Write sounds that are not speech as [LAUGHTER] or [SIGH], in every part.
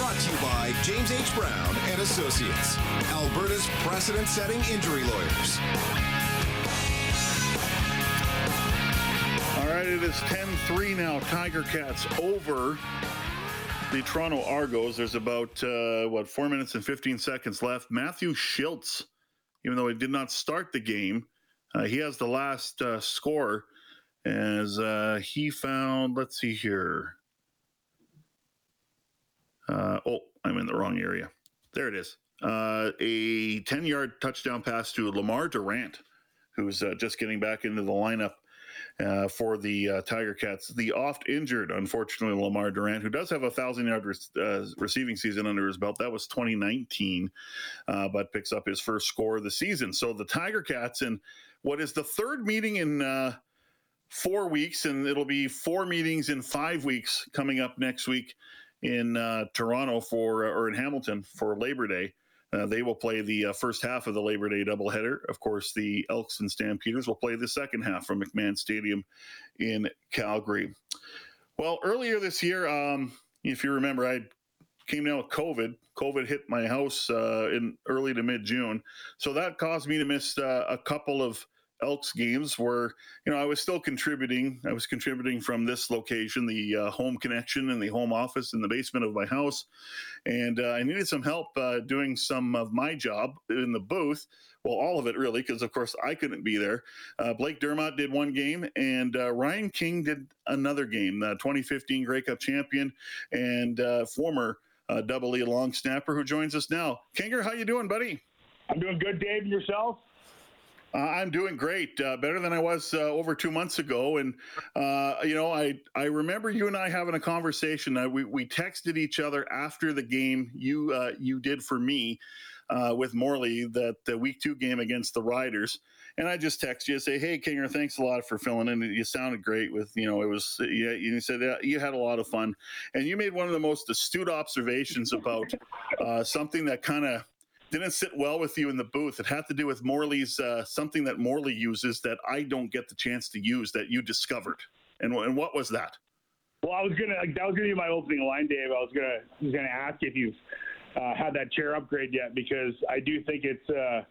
Brought to you by James H. Brown and Associates, Alberta's precedent-setting injury lawyers. All right, it is 10-3 now. Tiger Cats over the Toronto Argos. There's about, uh, what, four minutes and 15 seconds left. Matthew Shiltz, even though he did not start the game, uh, he has the last uh, score as uh, he found, let's see here. Uh, oh, I'm in the wrong area. There it is. Uh, a 10 yard touchdown pass to Lemar Durant, who's uh, just getting back into the lineup uh, for the uh, Tiger Cats. The oft injured, unfortunately, Lemar Durant, who does have a thousand yard re- uh, receiving season under his belt. That was 2019, uh, but picks up his first score of the season. So the Tiger Cats in what is the third meeting in four weeks, and it'll be four meetings in five weeks coming up next week in uh, Toronto for or in Hamilton for Labor Day. Uh, they will play the uh, first half of the Labor Day doubleheader. Of course, the Elks and Stampeders will play the second half from McMahon Stadium in Calgary. Well, earlier this year, um, if you remember, I came down with COVID. COVID hit my house uh, in early to mid June, so that caused me to miss uh, a couple of Elks games where you know I was still contributing. I was contributing from this location, the uh, home connection and the home office in the basement of my house, and uh, I needed some help uh, doing some of my job in the booth. Well, all of it really, because of course I couldn't be there. Uh, Blake Dermott did one game, and uh, Ryan King did another game. The 2015 Grey Cup champion and uh, former Double E long snapper who joins us now. Kinger, how you doing, buddy? I'm doing good, Dave. And yourself? Uh, I'm doing great, uh, better than I was uh, over two months ago. And uh, you know, I I remember you and I having a conversation. Uh, we we texted each other after the game you uh, you did for me with Morley that the week two game against the Riders. And I just text you and say, "Hey, Kinger, thanks a lot for filling in. You sounded great with you know it was yeah." You said yeah, you had a lot of fun, and you made one of the most astute observations about something that kind of didn't sit well with you in the booth. It had to do with Morley's uh, something that Morley uses that I don't get the chance to use that you discovered. And, and what was that? Well, I was gonna like, that was gonna be my opening line, Dave. I was gonna I was gonna ask if you've uh, had that chair upgrade yet because I do think it's uh,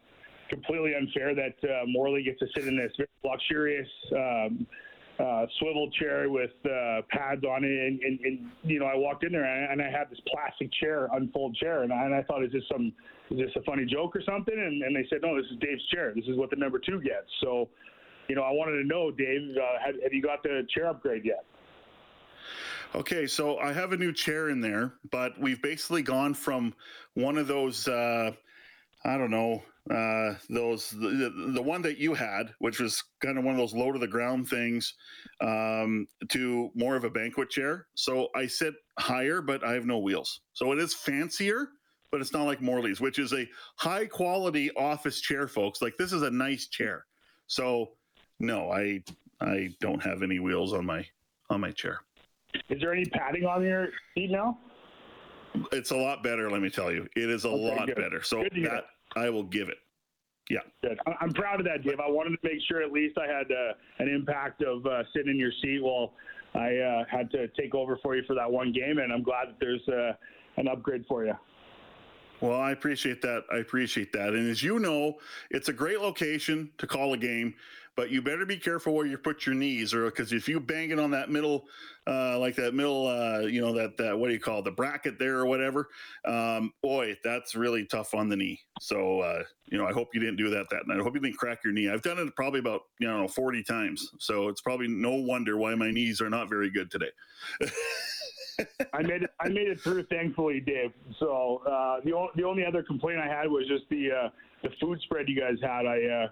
completely unfair that uh, Morley gets to sit in this luxurious. Um, uh, swivel chair with uh, pads on it, and, and, and, you know, I walked in there and, and I had this plastic chair, unfold chair, and I, and I thought, is this some is this a funny joke or something? And, and they said, no, this is Dave's chair. This is what the number two gets. So, you know, I wanted to know, Dave, uh, have, have you got the chair upgrade yet? Okay, so I have a new chair in there, but we've basically gone from one of those, uh, I don't know, uh, those the, the one that you had, which was kind of one of those low to the ground things, um, to more of a banquet chair. So I sit higher, but I have no wheels, so it is fancier but it's not like Morley's, which is a high quality office chair, folks. Like this is a nice chair. So no, I I don't have any wheels on my on my chair. Is there any padding on your seat now? It's a lot better, let me tell you. It is a okay, lot good. better. So that I will give it. Yeah. I'm proud of that, Dave. I wanted to make sure at least I had uh, an impact of uh, sitting in your seat while I uh, had to take over for you for that one game, and I'm glad that there's uh, an upgrade for you. Well, I appreciate that. I appreciate that. And as you know, it's a great location to call a game, but you better be careful where you put your knees, or because if you bang it on that middle, uh, like that middle, uh, you know, that that what do you call it, the bracket there or whatever, um, boy, that's really tough on the knee. So, uh, you know, I hope you didn't do that that night. I hope you didn't crack your knee. I've done it probably about you know 40 times, so it's probably no wonder why my knees are not very good today. [LAUGHS] [LAUGHS] I made it. I made it through, thankfully, Dave. So uh, the o- the only other complaint I had was just the uh, the food spread you guys had. I uh,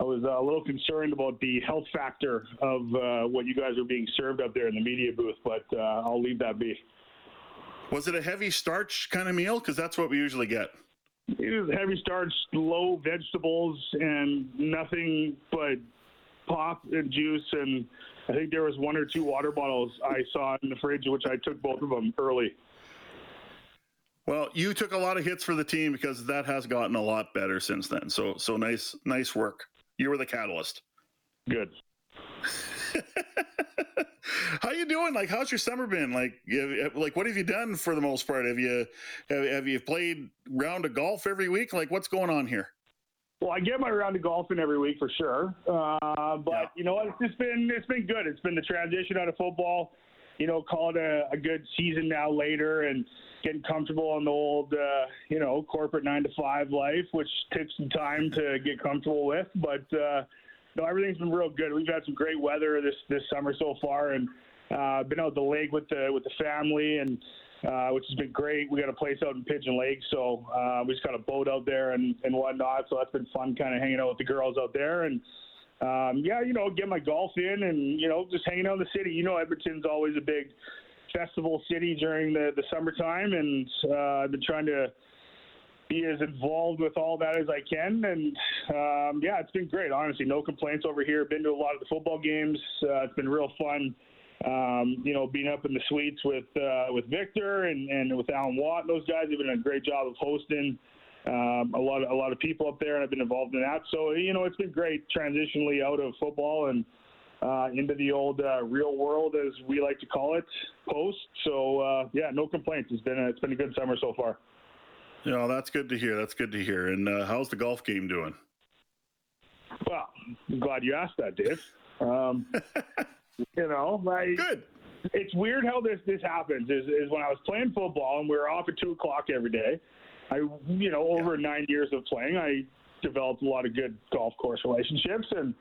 I was a little concerned about the health factor of uh, what you guys were being served up there in the media booth, but uh, I'll leave that be. Was it a heavy starch kind of meal? Because that's what we usually get. It was heavy starch, low vegetables, and nothing but pop and juice. And I think there was one or two water bottles I saw in the fridge, which I took both of them early. Well, you took a lot of hits for the team because that has gotten a lot better since then. So, so nice, nice work. You were the catalyst. Good. [LAUGHS] How you doing? Like, how's your summer been? Like, like what have you done for the most part? Have you have, have you played round of golf every week? Like, what's going on here? Well, I get my round of golfing every week for sure. Uh, but Yeah. you know what? It's just been it's been good. It's been the transition out of football. You know, call it a, a good season now later, and getting comfortable in the old, uh, you know, corporate nine to five life, which takes some time to get comfortable with. But uh, no, everything's been real good. We've had some great weather this this summer so far, and uh, been out the lake with the with the family, and uh, which has been great. We got a place out in Pigeon Lake, so uh, we just got a boat out there and and whatnot. So that's been fun, kind of hanging out with the girls out there, and um, yeah, you know, get my golf in, and you know, just hanging out in the city. You know, Edmonton's always a big festival city during the the summertime, and uh, I've been trying to be as involved with all that as I can. And um, yeah, it's been great. Honestly, no complaints over here. Been to a lot of the football games. Uh, it's been real fun. Um, you know, being up in the suites with uh, with Victor and, and with Alan Watt, those guys have done a great job of hosting. Um, a lot of a lot of people up there, and I've been involved in that. So you know, it's been great transitionally out of football and uh, into the old uh, real world, as we like to call it, post. So uh, yeah, no complaints. It's been a, it's been a good summer so far. Yeah, that's good to hear. That's good to hear. And uh, how's the golf game doing? Well, I'm glad you asked that, Dave. [LAUGHS] Um, you know, I, Good. it's weird how this this happens. Is, is when I was playing football and we were off at two o'clock every day. I, you know, over nine years of playing, I developed a lot of good golf course relationships, and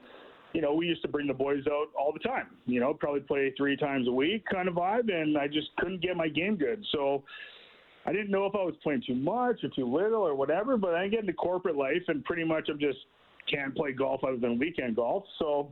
you know, we used to bring the boys out all the time. You know, probably play three times a week, kind of vibe, and I just couldn't get my game good. So. I didn't know if I was playing too much or too little or whatever, but I get into corporate life and pretty much I'm just can't play golf other than weekend golf. So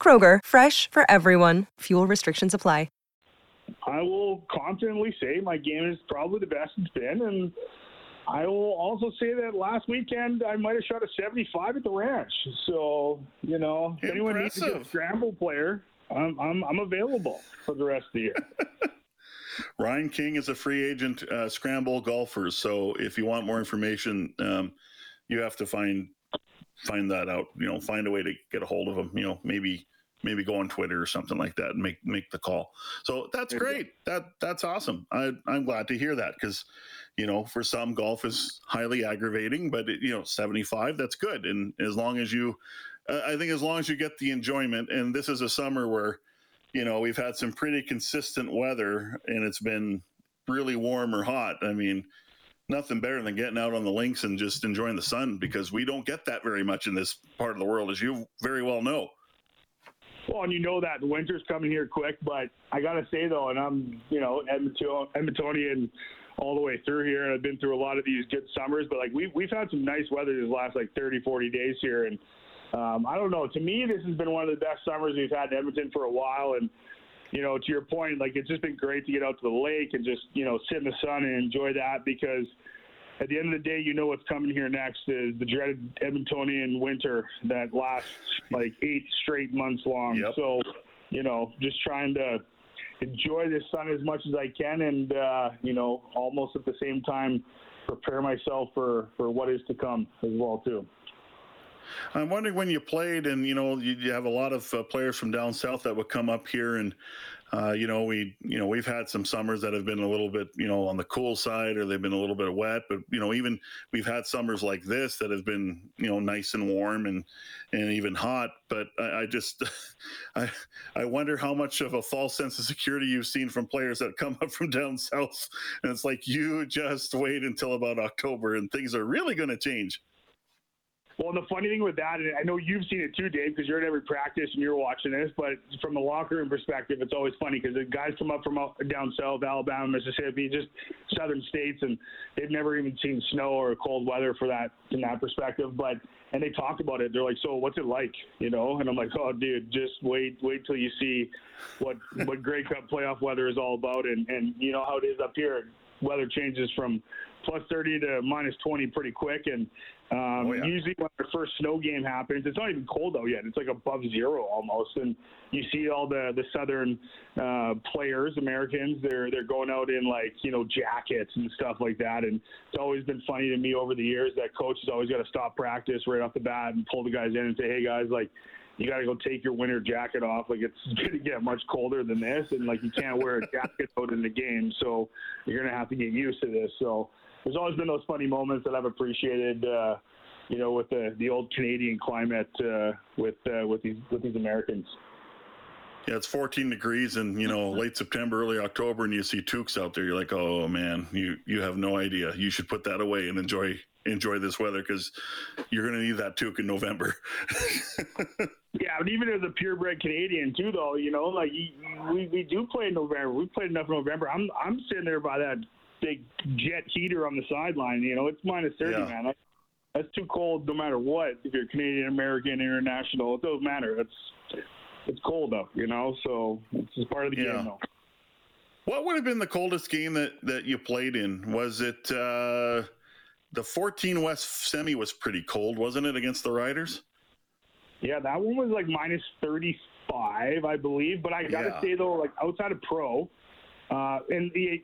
Kroger, fresh for everyone. Fuel restrictions apply. I will confidently say my game is probably the best it's been, and I will also say that last weekend I might have shot a 75 at the ranch. So you know, if anyone needs a scramble player, I'm, I'm I'm available for the rest of the year. [LAUGHS] Ryan King is a free agent uh, scramble golfer. So if you want more information, um, you have to find find that out. You know, find a way to get a hold of them. You know, maybe maybe go on Twitter or something like that and make make the call. So that's great. That that's awesome. I, I'm glad to hear that because you know for some golf is highly aggravating, but it, you know 75 that's good. And as long as you, uh, I think as long as you get the enjoyment, and this is a summer where you know we've had some pretty consistent weather and it's been really warm or hot. I mean. Nothing better than getting out on the links and just enjoying the sun because we don't get that very much in this part of the world, as you very well know. Well, and you know that the winter's coming here quick, but I gotta say though, and I'm you know Edmonton, Edmontonian all the way through here, and I've been through a lot of these good summers, but like we've we've had some nice weather these last like 30, 40 days here, and um, I don't know. To me, this has been one of the best summers we've had in Edmonton for a while, and you know, to your point, like it's just been great to get out to the lake and just you know sit in the sun and enjoy that because at the end of the day, you know what's coming here next is the dreaded Edmontonian winter that lasts like eight straight months long. Yep. So, you know, just trying to enjoy the sun as much as I can, and uh, you know, almost at the same time prepare myself for for what is to come as well too. I'm wondering when you played, and you know, you, you have a lot of uh, players from down south that would come up here, and uh, you know, we you know we've had some summers that have been a little bit you know on the cool side, or they've been a little bit wet, but you know, even we've had summers like this that have been you know nice and warm and and even hot. But I, I just [LAUGHS] I I wonder how much of a false sense of security you've seen from players that come [LAUGHS] up from down south, and it's like you just wait until about October, and things are really going to change. Well, the funny thing with that, and I know you've seen it too, Dave, because you're at every practice and you're watching this. But from a locker room perspective, it's always funny because the guys come up from down south, Alabama, Mississippi, just southern states, and they've never even seen snow or cold weather for that in that perspective. But and they talk about it. They're like, "So what's it like?" You know, and I'm like, "Oh, dude, just wait, wait till you see what what Grey Cup playoff weather is all about." And and you know how it is up here. Weather changes from plus 30 to minus 20 pretty quick. And um, oh, yeah. usually when the first snow game happens, it's not even cold out yet. It's like above zero almost. And you see all the, the Southern uh, players, Americans, they're, they're going out in like, you know, jackets and stuff like that. And it's always been funny to me over the years that coach has always got to stop practice right off the bat and pull the guys in and say, hey guys, like, you got to go take your winter jacket off. Like it's [LAUGHS] going to get much colder than this, and like you can't wear a jacket [LAUGHS] out in the game, so you're going to have to get used to this. So there's always been those funny moments that I've appreciated. Uh, you know, with the the old Canadian climate uh, with uh, with these with these Americans. Yeah, it's 14 degrees and you know [LAUGHS] late September, early October, and you see toques out there. You're like, oh man, you you have no idea. You should put that away and enjoy enjoy this weather because you're going to need that toque in November. [LAUGHS] yeah, but even as a purebred Canadian too, though, you know, like we we do play in November. We played enough in November. I'm I'm sitting there by that big jet heater on the sideline. You know, it's minus 30, yeah. man. That's too cold no matter what. If you're Canadian, American, international, it doesn't matter. It's it's cold up, you know. So it's just part of the yeah. game, though. What would have been the coldest game that that you played in? Was it uh, the 14 West semi? Was pretty cold, wasn't it, against the Riders? Yeah, that one was like minus 35, I believe. But I got to yeah. say though, like outside of pro, uh, and the,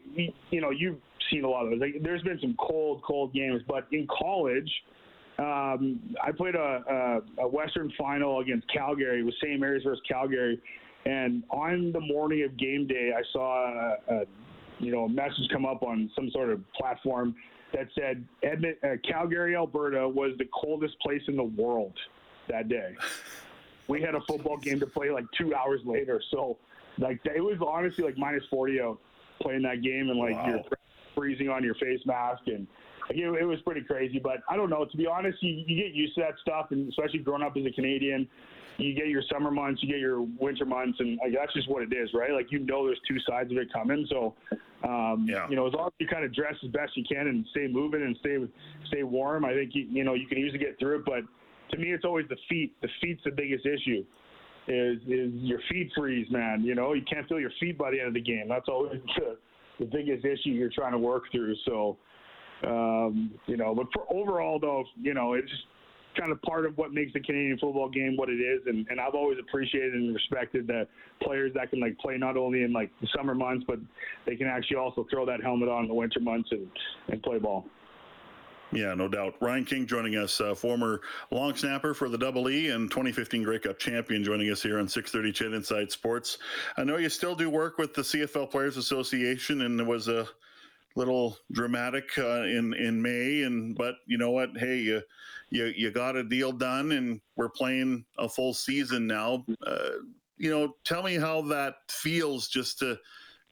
you know, you've seen a lot of those. Like, there's been some cold, cold games, but in college, um, I played a, a, a, Western final against Calgary. It was St. Mary's versus Calgary, and on the morning of game day, I saw a, a you know a message come up on some sort of platform that said Edmond, uh, Calgary, Alberta was the coldest place in the world that day. [LAUGHS] We had a football game to play like two hours later, so like it was honestly like minus 40 out playing that game, and like wow. you're freezing on your face mask, and like, it, it was pretty crazy. But I don't know. To be honest, you, you get used to that stuff, and especially growing up as a Canadian, you get your summer months, you get your winter months, and like, that's just what it is, right? Like you know, there's two sides of it coming. So, um, yeah. you know, as long as you kind of dress as best you can and stay moving and stay stay warm, I think you, you know you can easily get through it. But to me, it's always the feet. The feet's the biggest issue is is your feet freeze, man. You know, you can't feel your feet by the end of the game. That's always [LAUGHS] the, the biggest issue you're trying to work through. So, um, you know, but for overall though, you know, it's kind of part of what makes the Canadian football game what it is. And, and I've always appreciated and respected the players that can like play not only in like the summer months, but they can actually also throw that helmet on in the winter months and, and play ball. Yeah, no doubt. Ryan King joining us, uh, former long snapper for the Double E and 2015 Grey Cup champion, joining us here on 6:30 CHED Inside Sports. I know you still do work with the CFL Players Association, and it was a little dramatic uh, in in May. And but you know what? Hey, you you you got a deal done, and we're playing a full season now. Uh, you know, tell me how that feels just to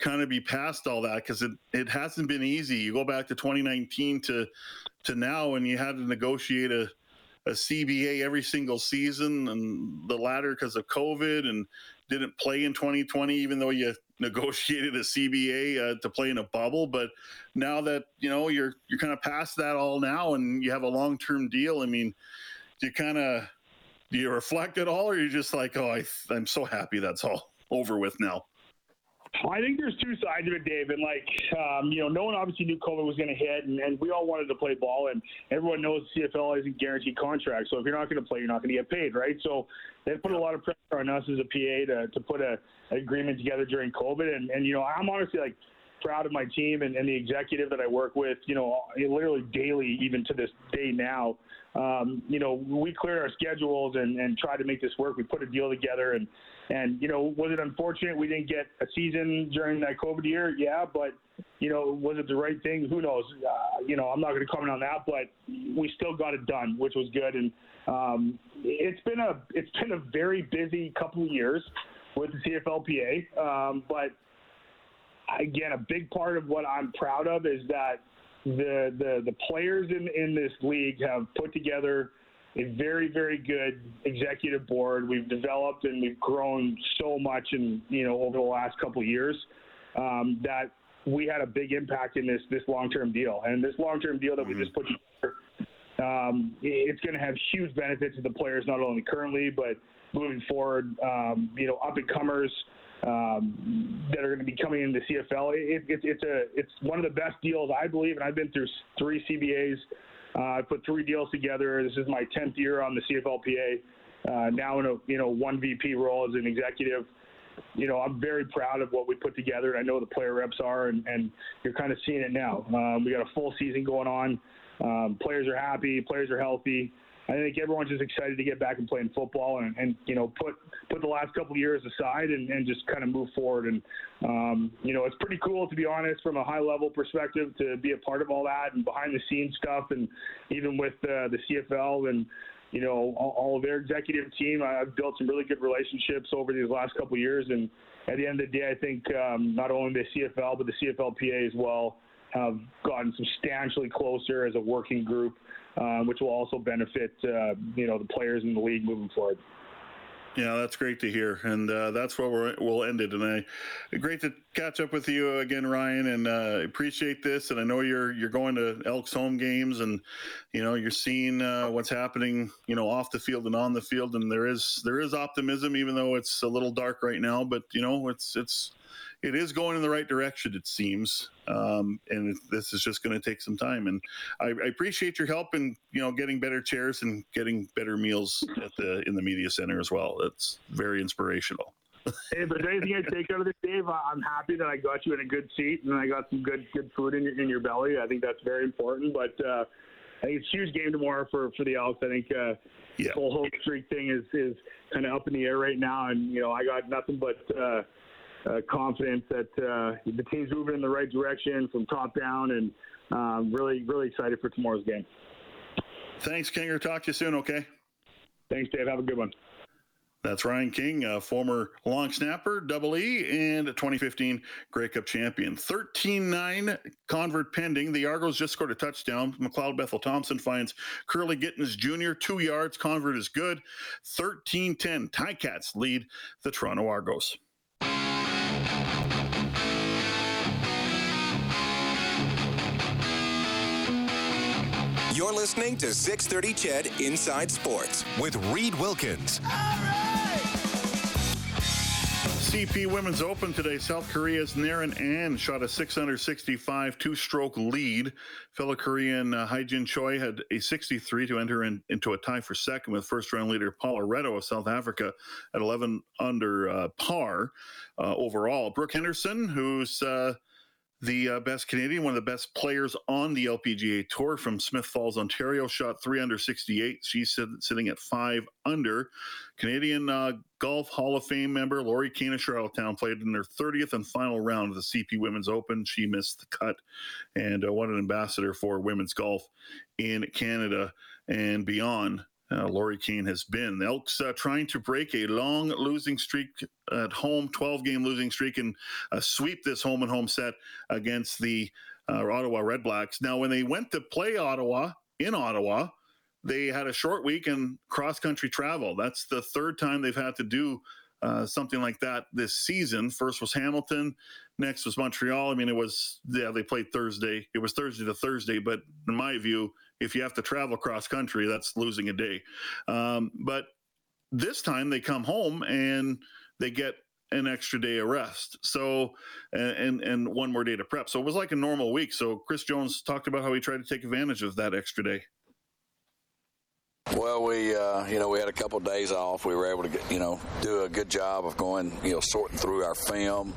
kind of be past all that because it, it hasn't been easy. You go back to 2019 to to now and you had to negotiate a, a CBA every single season and the latter because of COVID and didn't play in 2020, even though you [LAUGHS] negotiated a CBA uh, to play in a bubble. But now that, you know, you're, you're kind of past that all now and you have a long-term deal. I mean, you kind of, do you reflect at all or are you just like, oh, I, I'm so happy that's all [LAUGHS] over with now? I think there's two sides of it, Dave. And like, um, you know, no one obviously knew COVID was going to hit, and, and we all wanted to play ball. And everyone knows CFL isn't guaranteed contract, so if you're not going to play, you're not going to get paid, right? So they put a lot of pressure on us as a PA to, to put a, an agreement together during COVID. And, and you know, I'm honestly like proud of my team and, and the executive that I work with. You know, literally daily, even to this day now, um, you know, we cleared our schedules and, and tried to make this work. We put a deal together, and and you know, was it unfortunate we didn't get a season during that COVID year? Yeah, but you know, was it the right thing? Who knows? Uh, you know, I'm not going to comment on that, but we still got it done, which was good. And um, it's been a it's been a very busy couple of years with the CFLPA, um, but again, a big part of what I'm proud of is that the the the players in in this league have put together a very very good executive board. We've developed and we've grown so much in you know over the last couple of years um, that we had a big impact in this this long term deal. And this long term deal that we just put together, um, it's going to have huge benefits to the players not only currently but moving forward. Um, you know, up and comers um, that are going to be coming into CFL. It, it, it's a it's one of the best deals I believe, and I've been through three CBAs. Uh, I put three deals together. This is my tenth year on the CFLPA. Uh, now in a you know one VP role as an executive. You know, I'm very proud of what we put together, and I know the player reps are, and, and you're kind of seeing it now. Um, we got a full season going on. Um, players are happy. Players are healthy. I think everyone's just excited to get back and playing football and, and you know put put the last couple years aside and, and just kind of move forward. And um, you know it's pretty cool to be honest from a high level perspective to be a part of all that and behind the scenes stuff and even with uh, the CFL and you know all, all of their executive team. I've built some really good relationships over these last couple years and at the end of the day, I think um, not only the CFL but the CFLPA as well have gotten substantially closer as a working group um, which will also benefit uh, you know the players in the league moving forward. Yeah, that's great to hear, and uh, that's where we will end it. And I, great to catch up with you again, Ryan, and uh, appreciate this. And I know you're you're going to Elks home games, and you know you're seeing uh, what's happening, you know, off the field and on the field. And there is there is optimism, even though it's a little dark right now. But you know, it's it's it is going in the right direction, it seems. Um, and this is just going to take some time. And I, I, appreciate your help in you know getting better chairs and getting better meals at the in the media center as well. That's very inspirational. Hey, if there's anything I take out of this, Dave, I'm happy that I got you in a good seat and I got some good good food in your in your belly. I think that's very important. But uh, I think it's a huge game tomorrow for for the Elks. I think uh, yeah. the whole home streak thing is is kind of up in the air right now, and you know I got nothing but. Uh, uh, confident that uh, the team's moving in the right direction from top down, and um, really, really excited for tomorrow's game. Thanks, Kinger. Talk to you soon. Okay. Thanks, Dave. Have a good one. That's Ryan King, a former long snapper, double E, and 2015 Grey Cup champion. 13 9 convert pending. The Argos just scored a touchdown. McLeod Bethel Thompson finds Kurleigh Gittens Jr. two yards. Convert is good. 13 10. Ticats lead the Toronto Argos. You're listening to 630 CHED Inside Sports with Reid Wilkins. CP Women's Open today. South Korea's Narin An shot a 665 two stroke lead. Fellow Korean uh, Hye-jin Choi had a 63 to enter in, into a tie for second with first round leader Paula Reto of South Africa at 11 under uh, par uh, overall. Brooke Henderson, who's uh, the uh, best Canadian, one of the best players on the LPGA Tour from Smiths Falls, Ontario, shot three under 68. She's sitting at five under. Canadian uh, Golf Hall of Fame member Lori Kane of Charlottetown played in her 30th and final round of the CP Women's Open. She missed the cut and uh, won an ambassador for women's golf in Canada and beyond uh, Lori Kane has been. The Elks uh, trying to break a long losing streak at home, 12 game losing streak, and uh, sweep this home and home set against the uh, Ottawa Redblacks. Now, when they went to play Ottawa in Ottawa, they had a short week and cross country travel. That's the third time they've had to do uh, something like that this season. First was Hamilton, next was Montreal. I mean, it was, yeah, they played Thursday. It was Thursday to Thursday, but in my view, if you have to travel cross country, that's losing a day. Um, but this time they come home and they get an extra day of rest. So, and, and one more day to prep. So it was like a normal week. So Chris Jones talked about how he tried to take advantage of that extra day. Well, we uh, you know we had a couple of days off. We were able to get, you know do a good job of going you know sorting through our film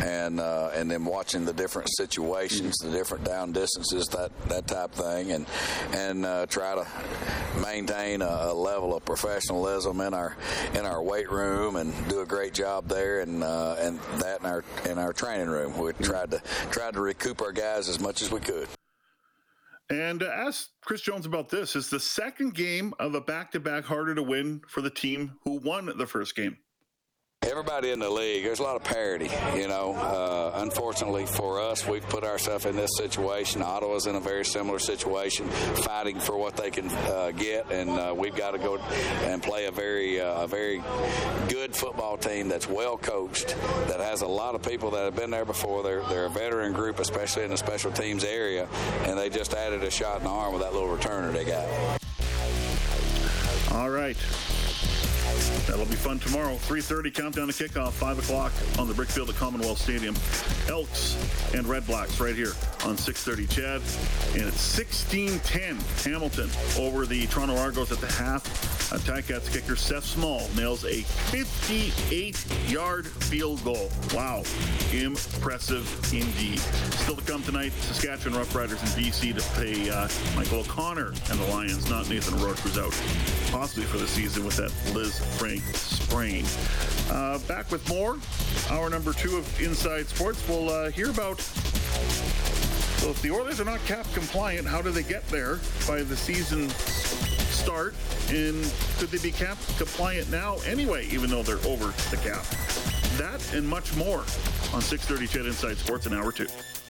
and uh, and then watching the different situations, the different down distances, that that type thing, and and uh, try to maintain a, a, level of professionalism in our in our weight room and do a great job there, and uh, and that in our in our training room. We tried to tried to recoup our guys as much as we could. And uh, ask Chris Jones about this. Is the second game of a back to back harder to win for the team who won the first game? Everybody in the league, there's a lot of parity. You know, uh, unfortunately for us, we've put ourselves in this situation. Ottawa's in a very similar situation, fighting for what they can uh, get, and uh, we've got to go and play a very, uh, a very good football team that's well coached, that has a lot of people that have been there before. They're they're a veteran group, especially in the special teams area, and they just added a shot in the arm with that little returner they got. All right. That'll be fun tomorrow. 3.30 countdown to kickoff, 5 o'clock on the Brickfield at Commonwealth Stadium. Elks and Red Blacks right here on 6.30 CHED. And it's 16-10 Hamilton over the Toronto Argos at the half. A Ticats kicker Seth Small nails a 58-yard field goal. Wow. Impressive indeed. Still to come tonight, Saskatchewan Roughriders in BC to play uh, Michael O'Connor and the Lions, not Nathan Rourke, who's out possibly for the season with that Liz Frank sprain. Uh, back with more. Hour number two of Inside Sports. We'll uh, hear about. So if the Oilers are not cap compliant, how do they get there by the season start? And could they be cap compliant now anyway, even though they're over the cap? That and much more on 630 CHED Inside Sports in hour two.